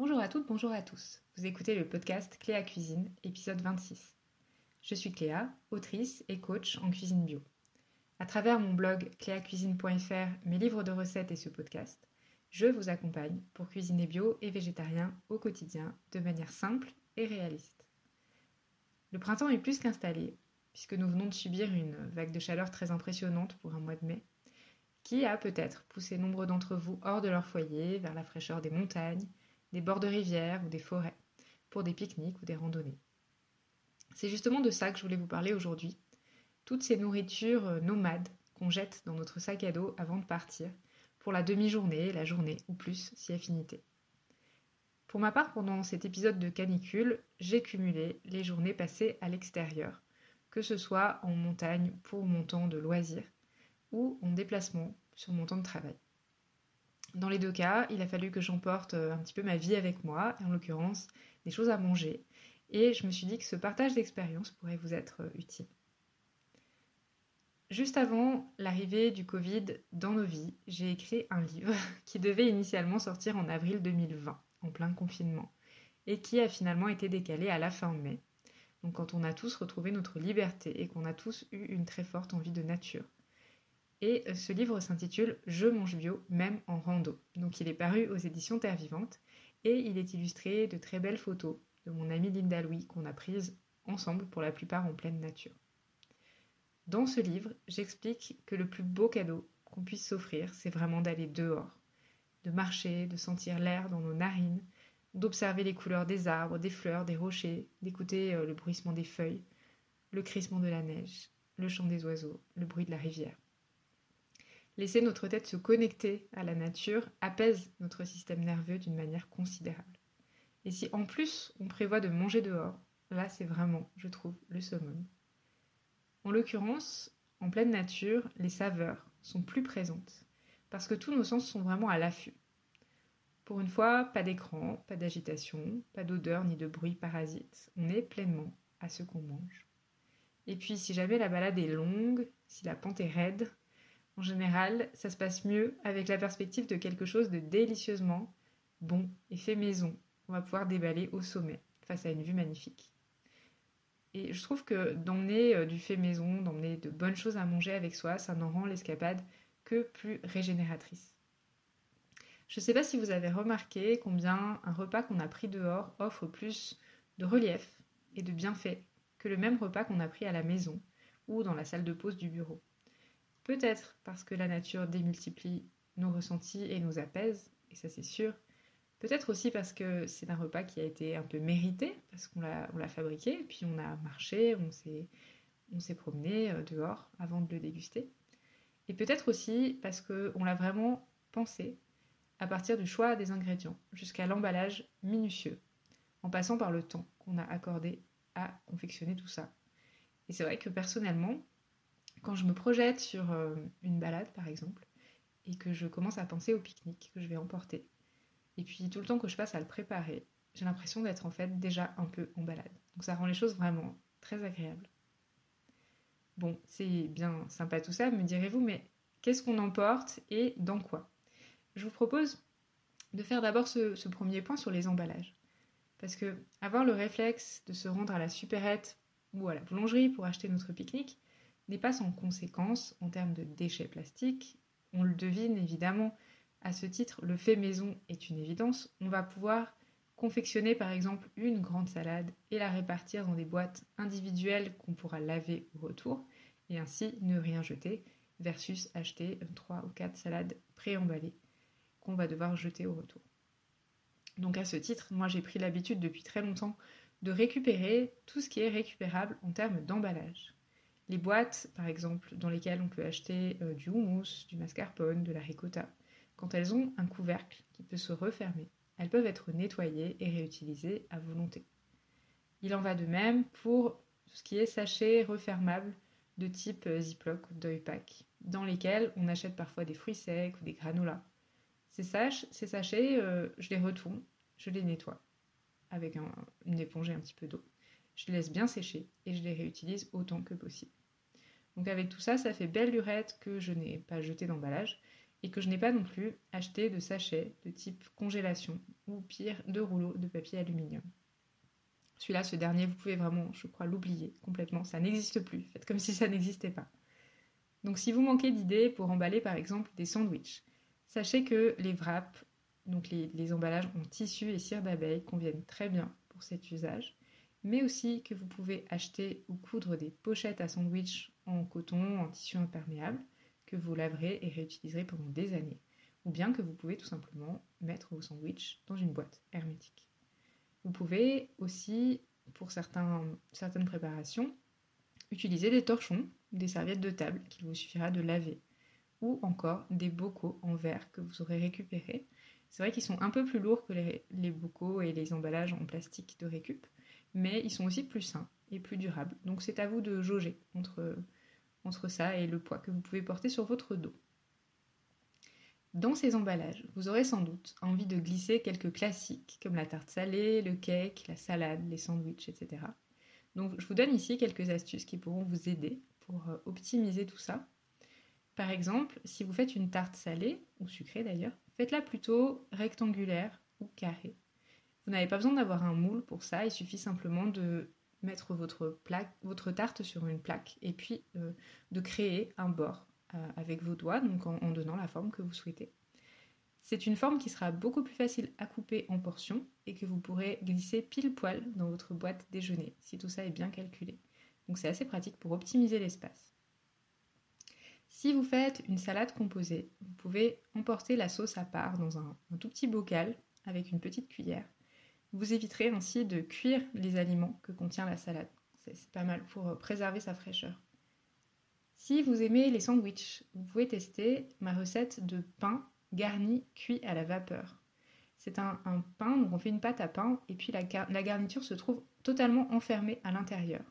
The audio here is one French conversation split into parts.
Bonjour à toutes, bonjour à tous. Vous écoutez le podcast Cléa Cuisine, épisode 26. Je suis Cléa, autrice et coach en cuisine bio. À travers mon blog cléacuisine.fr, mes livres de recettes et ce podcast, je vous accompagne pour cuisiner bio et végétarien au quotidien de manière simple et réaliste. Le printemps est plus qu'installé, puisque nous venons de subir une vague de chaleur très impressionnante pour un mois de mai, qui a peut-être poussé nombre d'entre vous hors de leur foyer, vers la fraîcheur des montagnes, des bords de rivières ou des forêts, pour des pique-niques ou des randonnées. C'est justement de ça que je voulais vous parler aujourd'hui. Toutes ces nourritures euh, nomades qu'on jette dans notre sac à dos avant de partir, pour la demi-journée, la journée ou plus si affinité. Pour ma part, pendant cet épisode de canicule, j'ai cumulé les journées passées à l'extérieur, que ce soit en montagne pour mon temps de loisir ou en déplacement sur mon temps de travail. Dans les deux cas, il a fallu que j'emporte euh, un petit peu ma vie avec moi, en l'occurrence des choses à manger, et je me suis dit que ce partage d'expérience pourrait vous être euh, utile. Juste avant l'arrivée du Covid dans nos vies, j'ai écrit un livre qui devait initialement sortir en avril 2020, en plein confinement, et qui a finalement été décalé à la fin mai. Donc quand on a tous retrouvé notre liberté et qu'on a tous eu une très forte envie de nature. Et euh, ce livre s'intitule Je mange bio, même en rando. Donc il est paru aux éditions Terre Vivante et il est illustré de très belles photos de mon amie Linda Louis qu'on a prises ensemble pour la plupart en pleine nature. Dans ce livre, j'explique que le plus beau cadeau qu'on puisse s'offrir, c'est vraiment d'aller dehors, de marcher, de sentir l'air dans nos narines, d'observer les couleurs des arbres, des fleurs, des rochers, d'écouter euh, le bruissement des feuilles, le crissement de la neige, le chant des oiseaux, le bruit de la rivière. Laisser notre tête se connecter à la nature apaise notre système nerveux d'une manière considérable. Et si en plus on prévoit de manger dehors, là c'est vraiment, je trouve, le summum. En l'occurrence, en pleine nature, les saveurs sont plus présentes, parce que tous nos sens sont vraiment à l'affût. Pour une fois, pas d'écran, pas d'agitation, pas d'odeur ni de bruit parasite. On est pleinement à ce qu'on mange. Et puis, si jamais la balade est longue, si la pente est raide, en général, ça se passe mieux avec la perspective de quelque chose de délicieusement bon et fait maison qu'on va pouvoir déballer au sommet face à une vue magnifique. Et je trouve que d'emmener euh, du fait maison, d'emmener de bonnes choses à manger avec soi, ça n'en rend l'escapade que plus régénératrice. Je ne sais pas si vous avez remarqué combien un repas qu'on a pris dehors offre plus de relief et de bienfaits que le même repas qu'on a pris à la maison ou dans la salle de pause du bureau. Peut-être parce que la nature démultiplie nos ressentis et nous apaise, et ça c'est sûr. Peut-être aussi parce que c'est un repas qui a été un peu mérité, parce qu'on l'a fabriqué, puis on a marché, on s'est promené euh, dehors avant de le déguster. Et peut-être aussi parce qu'on l'a vraiment pensé à partir du choix des ingrédients jusqu'à l'emballage minutieux, en passant par le temps qu'on a accordé à confectionner tout ça. Et c'est vrai que personnellement, quand je me projette sur euh, une balade par exemple, et que je commence à penser au pique-nique que je vais emporter, et puis tout le temps que je passe à le préparer, j'ai l'impression d'être en fait déjà un peu en balade. Donc ça rend les choses vraiment très agréables. Bon, c'est bien sympa tout ça, me direz-vous, mais qu'est-ce qu'on emporte et dans quoi? Je vous propose de faire d'abord ce, premier point sur les emballages. Parce que avoir le réflexe de se rendre à la supérette ou à la boulangerie pour acheter notre pique-nique, n'est pas sans conséquence en termes de déchets plastiques. On le devine évidemment. À ce titre, le fait maison est une évidence. On va pouvoir confectionner par exemple une grande salade et la répartir dans des boîtes individuelles qu'on pourra laver au retour et ainsi ne rien jeter versus acheter 3 ou 4 salades préemballées qu'on va devoir jeter au retour. Donc à ce titre, moi j'ai pris l'habitude depuis très longtemps de récupérer tout ce qui est récupérable en termes d'emballage. Les boîtes, par exemple, dans lesquelles on peut acheter euh, du houmous, du mascarpone, de la ricotta, quand elles ont un couvercle qui peut se refermer, elles peuvent être nettoyées et réutilisées à volonté. Il en va de même pour tout ce qui est sachet refermable de type euh, Ziploc ou Doypack, dans lesquels on achète parfois des fruits secs ou des granolas. Ces, sachets, euh, je les retourne, je les nettoie avec une éponge et un petit peu d'eau. Je les laisse bien sécher et je les réutilise autant que possible. Donc avec tout ça, ça fait belle lurette que je n'ai pas jeté d'emballage et que je n'ai pas non plus acheté de sachets de type congélation ou pire de rouleaux de papier aluminium. Celui-là, ce dernier, vous pouvez vraiment, je crois, l'oublier complètement. Ça n'existe plus. Faites comme si ça n'existait pas. Donc si vous manquez d'idées pour emballer par exemple des sandwichs, sachez que les wraps, donc les, emballages en tissu et cire d'abeille, conviennent très bien pour cet usage, mais aussi que vous pouvez acheter ou coudre des pochettes à sandwich en coton, en tissu imperméable, que vous laverez et réutiliserez pendant des années, ou bien que vous pouvez tout simplement mettre vos sandwichs dans une boîte hermétique. Vous pouvez aussi, pour certaines préparations, utiliser des torchons, des serviettes de table qu'il vous suffira de laver, ou encore des bocaux en verre que vous aurez récupérés. C'est vrai qu'ils sont un peu plus lourds que les, les, bocaux et les emballages en plastique de récup, mais ils sont aussi plus sains et plus durables. Donc c'est à vous de jauger entre entre ça et le poids que vous pouvez porter sur votre dos. Dans ces emballages, vous aurez sans doute envie de glisser quelques classiques comme la tarte salée, le cake, la salade, les sandwichs, etc. Donc je vous donne ici quelques astuces qui pourront vous aider pour euh, optimiser tout ça. Par exemple, si vous faites une tarte salée, ou sucrée d'ailleurs, faites-la plutôt rectangulaire ou carrée. Vous n'avez pas besoin d'avoir un moule pour ça, il suffit simplement de mettre votre, plaque, votre tarte sur une plaque et puis euh, de créer un bord euh, avec vos doigts, donc en, donnant la forme que vous souhaitez. C'est une forme qui sera beaucoup plus facile à couper en portions et que vous pourrez glisser pile poil dans votre boîte déjeuner si tout ça est bien calculé. Donc c'est assez pratique pour optimiser l'espace. Si vous faites une salade composée, vous pouvez emporter la sauce à part dans un tout petit bocal avec une petite cuillère vous éviterez ainsi de cuire les aliments que contient la salade. C'est pas mal pour euh, préserver sa fraîcheur. Si vous aimez les sandwichs, vous pouvez tester ma recette de pain garni cuit à la vapeur. C'est un, pain, donc on fait une pâte à pain et puis la, la garniture se trouve totalement enfermée à l'intérieur,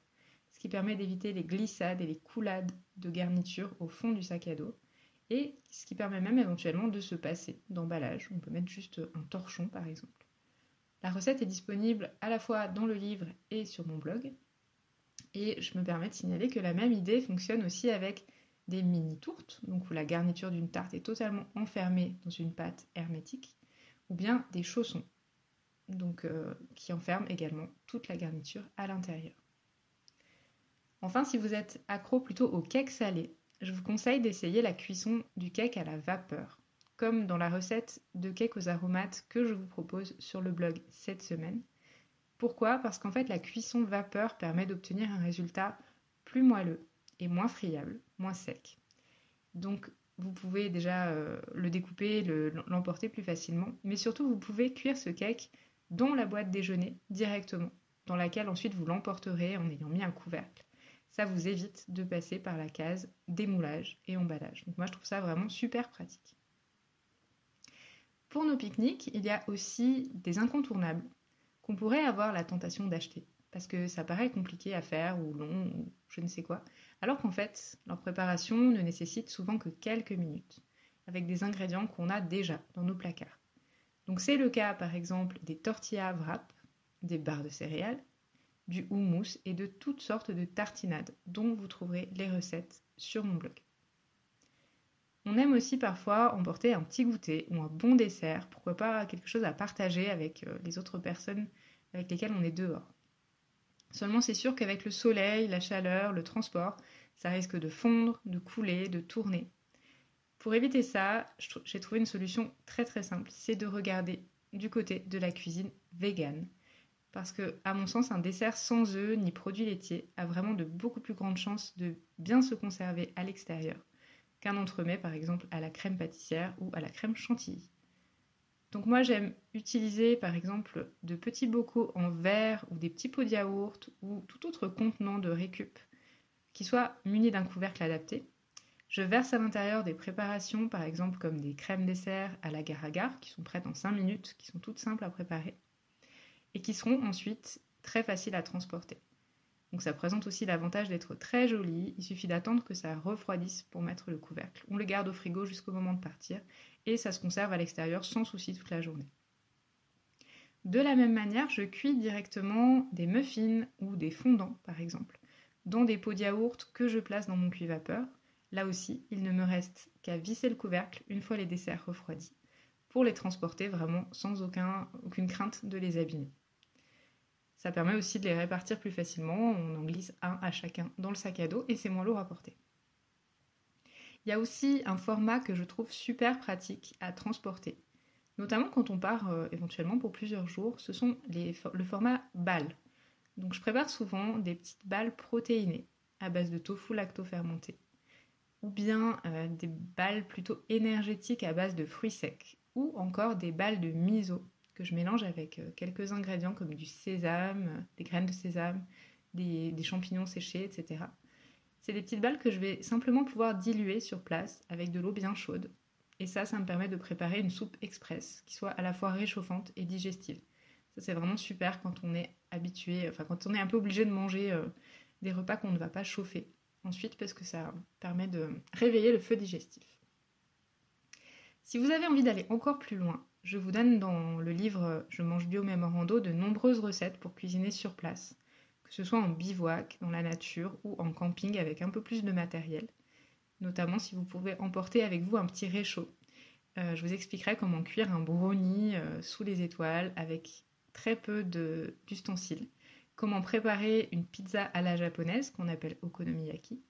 ce qui permet d'éviter les glissades et les coulades de garniture au fond du sac à dos et ce qui permet même éventuellement de se passer d'emballage. On peut mettre juste un torchon par exemple. La recette est disponible à la fois dans le livre et sur mon blog. Et je me permets de signaler que la même idée fonctionne aussi avec des mini tourtes, donc où la garniture d'une tarte est totalement enfermée dans une pâte hermétique, ou bien des chaussons, donc euh, qui enferment également toute la garniture à l'intérieur. Enfin, si vous êtes accro plutôt au cake salé, je vous conseille d'essayer la cuisson du cake à la vapeur comme dans la recette de cake aux aromates que je vous propose sur le blog cette semaine. Pourquoi? Parce qu'en fait la cuisson vapeur permet d'obtenir un résultat plus moelleux et moins friable, moins sec. Donc vous pouvez déjà euh, le découper, l'emporter plus facilement, mais surtout vous pouvez cuire ce cake dans la boîte déjeuner directement, dans laquelle ensuite vous l'emporterez en ayant mis un couvercle. Ça vous évite de passer par la case démoulage et emballage. Donc moi je trouve ça vraiment super pratique. Pour nos pique-niques, il y a aussi des incontournables qu'on pourrait avoir la tentation d'acheter parce que ça paraît compliqué à faire ou long ou je ne sais quoi, alors qu'en fait, leur préparation ne nécessite souvent que quelques minutes, avec des ingrédients qu'on a déjà dans nos placards. Donc c'est le cas par exemple des tortillas wrap, des barres de céréales, du houmous et de toutes sortes de tartinades dont vous trouverez les recettes sur mon blog. On aime aussi parfois emporter un petit goûter ou un bon dessert, pourquoi pas quelque chose à partager avec euh, les autres personnes avec lesquelles on est dehors. Seulement c'est sûr qu'avec le soleil, la chaleur, le transport, ça risque de fondre, de couler, de tourner. Pour éviter ça, j'ai trouvé une solution très très simple, c'est de regarder du côté de la cuisine végane. Parce que, à mon sens, un dessert sans œufs ni produits laitiers a vraiment de beaucoup plus grandes chances de bien se conserver à l'extérieur qu'un entremets par exemple à la crème pâtissière ou à la crème chantilly. Donc moi j'aime utiliser par exemple de petits bocaux en verre ou des petits pots de yaourt ou tout autre contenant de récup qui soit muni d'un couvercle adapté. Je verse à l'intérieur des préparations par exemple comme des crèmes dessert à la gare qui sont prêtes en 5 minutes, qui sont toutes simples à préparer et qui seront ensuite très faciles à transporter. Donc ça présente aussi l'avantage d'être très joli. Il suffit d'attendre que ça refroidisse pour mettre le couvercle. On le garde au frigo jusqu'au moment de partir et ça se conserve à l'extérieur sans souci toute la journée. De la même manière, je cuis directement des muffins ou des fondants par exemple dans des pots de yaourt que je place dans mon cuit vapeur Là aussi, il ne me reste qu'à visser le couvercle une fois les desserts refroidis pour les transporter vraiment sans aucun, aucune crainte de les abîmer. Ça permet aussi de les répartir plus facilement, on en glisse un à chacun dans le sac à dos et c'est moins lourd à porter. Il y a aussi un format que je trouve super pratique à transporter, notamment quand on part euh, éventuellement pour plusieurs jours, ce sont les, le format balles. Donc je prépare souvent des petites balles protéinées à base de tofu lacto-fermenté ou bien euh, des balles plutôt énergétiques à base de fruits secs, ou encore des balles de miso que je mélange avec euh, quelques ingrédients comme du sésame, euh, des graines de sésame, des, champignons séchés, etc. C'est des petites balles que je vais simplement pouvoir diluer sur place avec de l'eau bien chaude. Et ça, ça me permet de préparer une soupe express qui soit à la fois réchauffante et digestive. Ça, c'est vraiment super quand on est habitué, enfin quand on est un peu obligé de manger des repas qu'on ne va pas chauffer ensuite parce que ça permet de réveiller le feu digestif. Si vous avez envie d'aller encore plus loin, je vous donne dans le livre Je mange bio mémorando de nombreuses recettes pour cuisiner sur place, que ce soit en bivouac, dans la nature ou en camping avec un peu plus de matériel, notamment si vous pouvez emporter avec vous un petit réchaud. Euh, je vous expliquerai comment cuire un brownie euh, sous les étoiles avec très peu d'ustensiles comment préparer une pizza à la japonaise qu'on appelle okonomiyaki,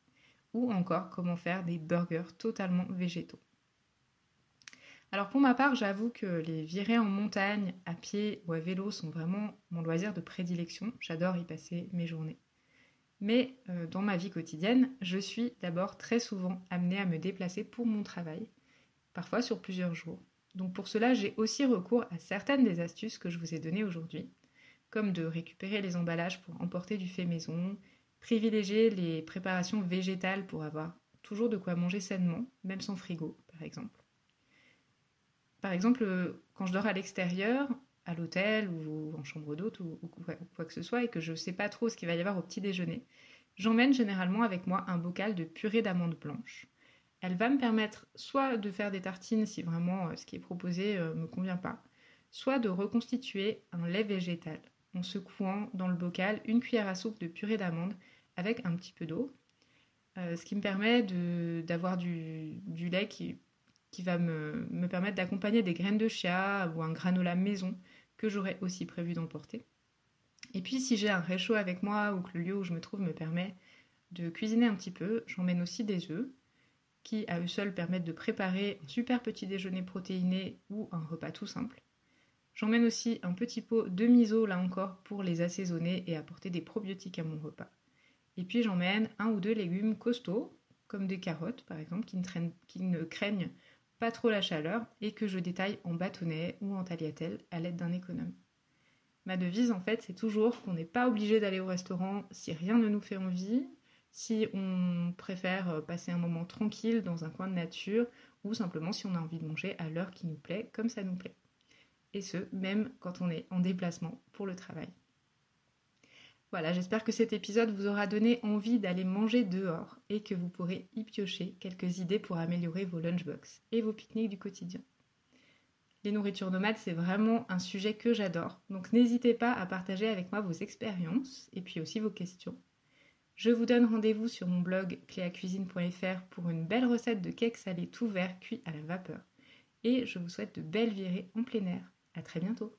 ou encore comment faire des burgers totalement végétaux. Alors pour ma part, j'avoue que les virées en montagne, à pied ou à vélo sont vraiment mon loisir de prédilection. J'adore y passer mes journées. Mais euh, dans ma vie quotidienne, je suis d'abord très souvent amenée à me déplacer pour mon travail, parfois sur plusieurs jours. Donc pour cela, j'ai aussi recours à certaines des astuces que je vous ai données aujourd'hui, comme de récupérer les emballages pour emporter du fait maison, privilégier les préparations végétales pour avoir toujours de quoi manger sainement, même sans frigo, par exemple. Par exemple, quand je dors à l'extérieur, à l'hôtel ou en chambre d'hôte ou, quoi que ce soit, et que je ne sais pas trop ce qu'il va y avoir au petit déjeuner, j'emmène généralement avec moi un bocal de purée d'amandes blanches. Elle va me permettre soit de faire des tartines si vraiment euh, ce qui est proposé ne euh, me convient pas, soit de reconstituer un lait végétal en secouant dans le bocal une cuillère à soupe de purée d'amande avec un petit peu d'eau. Euh, ce qui me permet d'avoir du, lait qui, va me, me permettre d'accompagner des graines de chia ou un granola maison que j'aurais aussi prévu d'emporter. Et puis si j'ai un réchaud avec moi ou que le lieu où je me trouve me permet de cuisiner un petit peu, j'emmène aussi des œufs qui à eux seuls permettent de préparer un super petit déjeuner protéiné ou un repas tout simple. J'emmène aussi un petit pot de miso, là encore, pour les assaisonner et apporter des probiotiques à mon repas. Et puis j'emmène un ou deux légumes costauds, comme des carottes par exemple, qui qui ne craignent pas trop la chaleur et que je détaille en bâtonnet ou en tagliatelle à l'aide d'un économe. Ma devise en fait c'est toujours qu'on n'est pas obligé d'aller au restaurant si rien ne nous fait envie, si on préfère passer un moment tranquille dans un coin de nature ou simplement si on a envie de manger à l'heure qui nous plaît comme ça nous plaît et ce, même quand on est en déplacement pour le travail. Voilà, j'espère que cet épisode vous aura donné envie d'aller manger dehors et que vous pourrez y piocher quelques idées pour améliorer vos lunchbox et vos pique-niques du quotidien. Les nourritures nomades, c'est vraiment un sujet que j'adore, donc n'hésitez pas à partager avec moi vos expériences et puis aussi vos questions. Je vous donne rendez-vous sur mon blog cléacuisine.fr pour une belle recette de cake salé tout vert cuit à la vapeur. Et je vous souhaite de belles virées en plein air. À très bientôt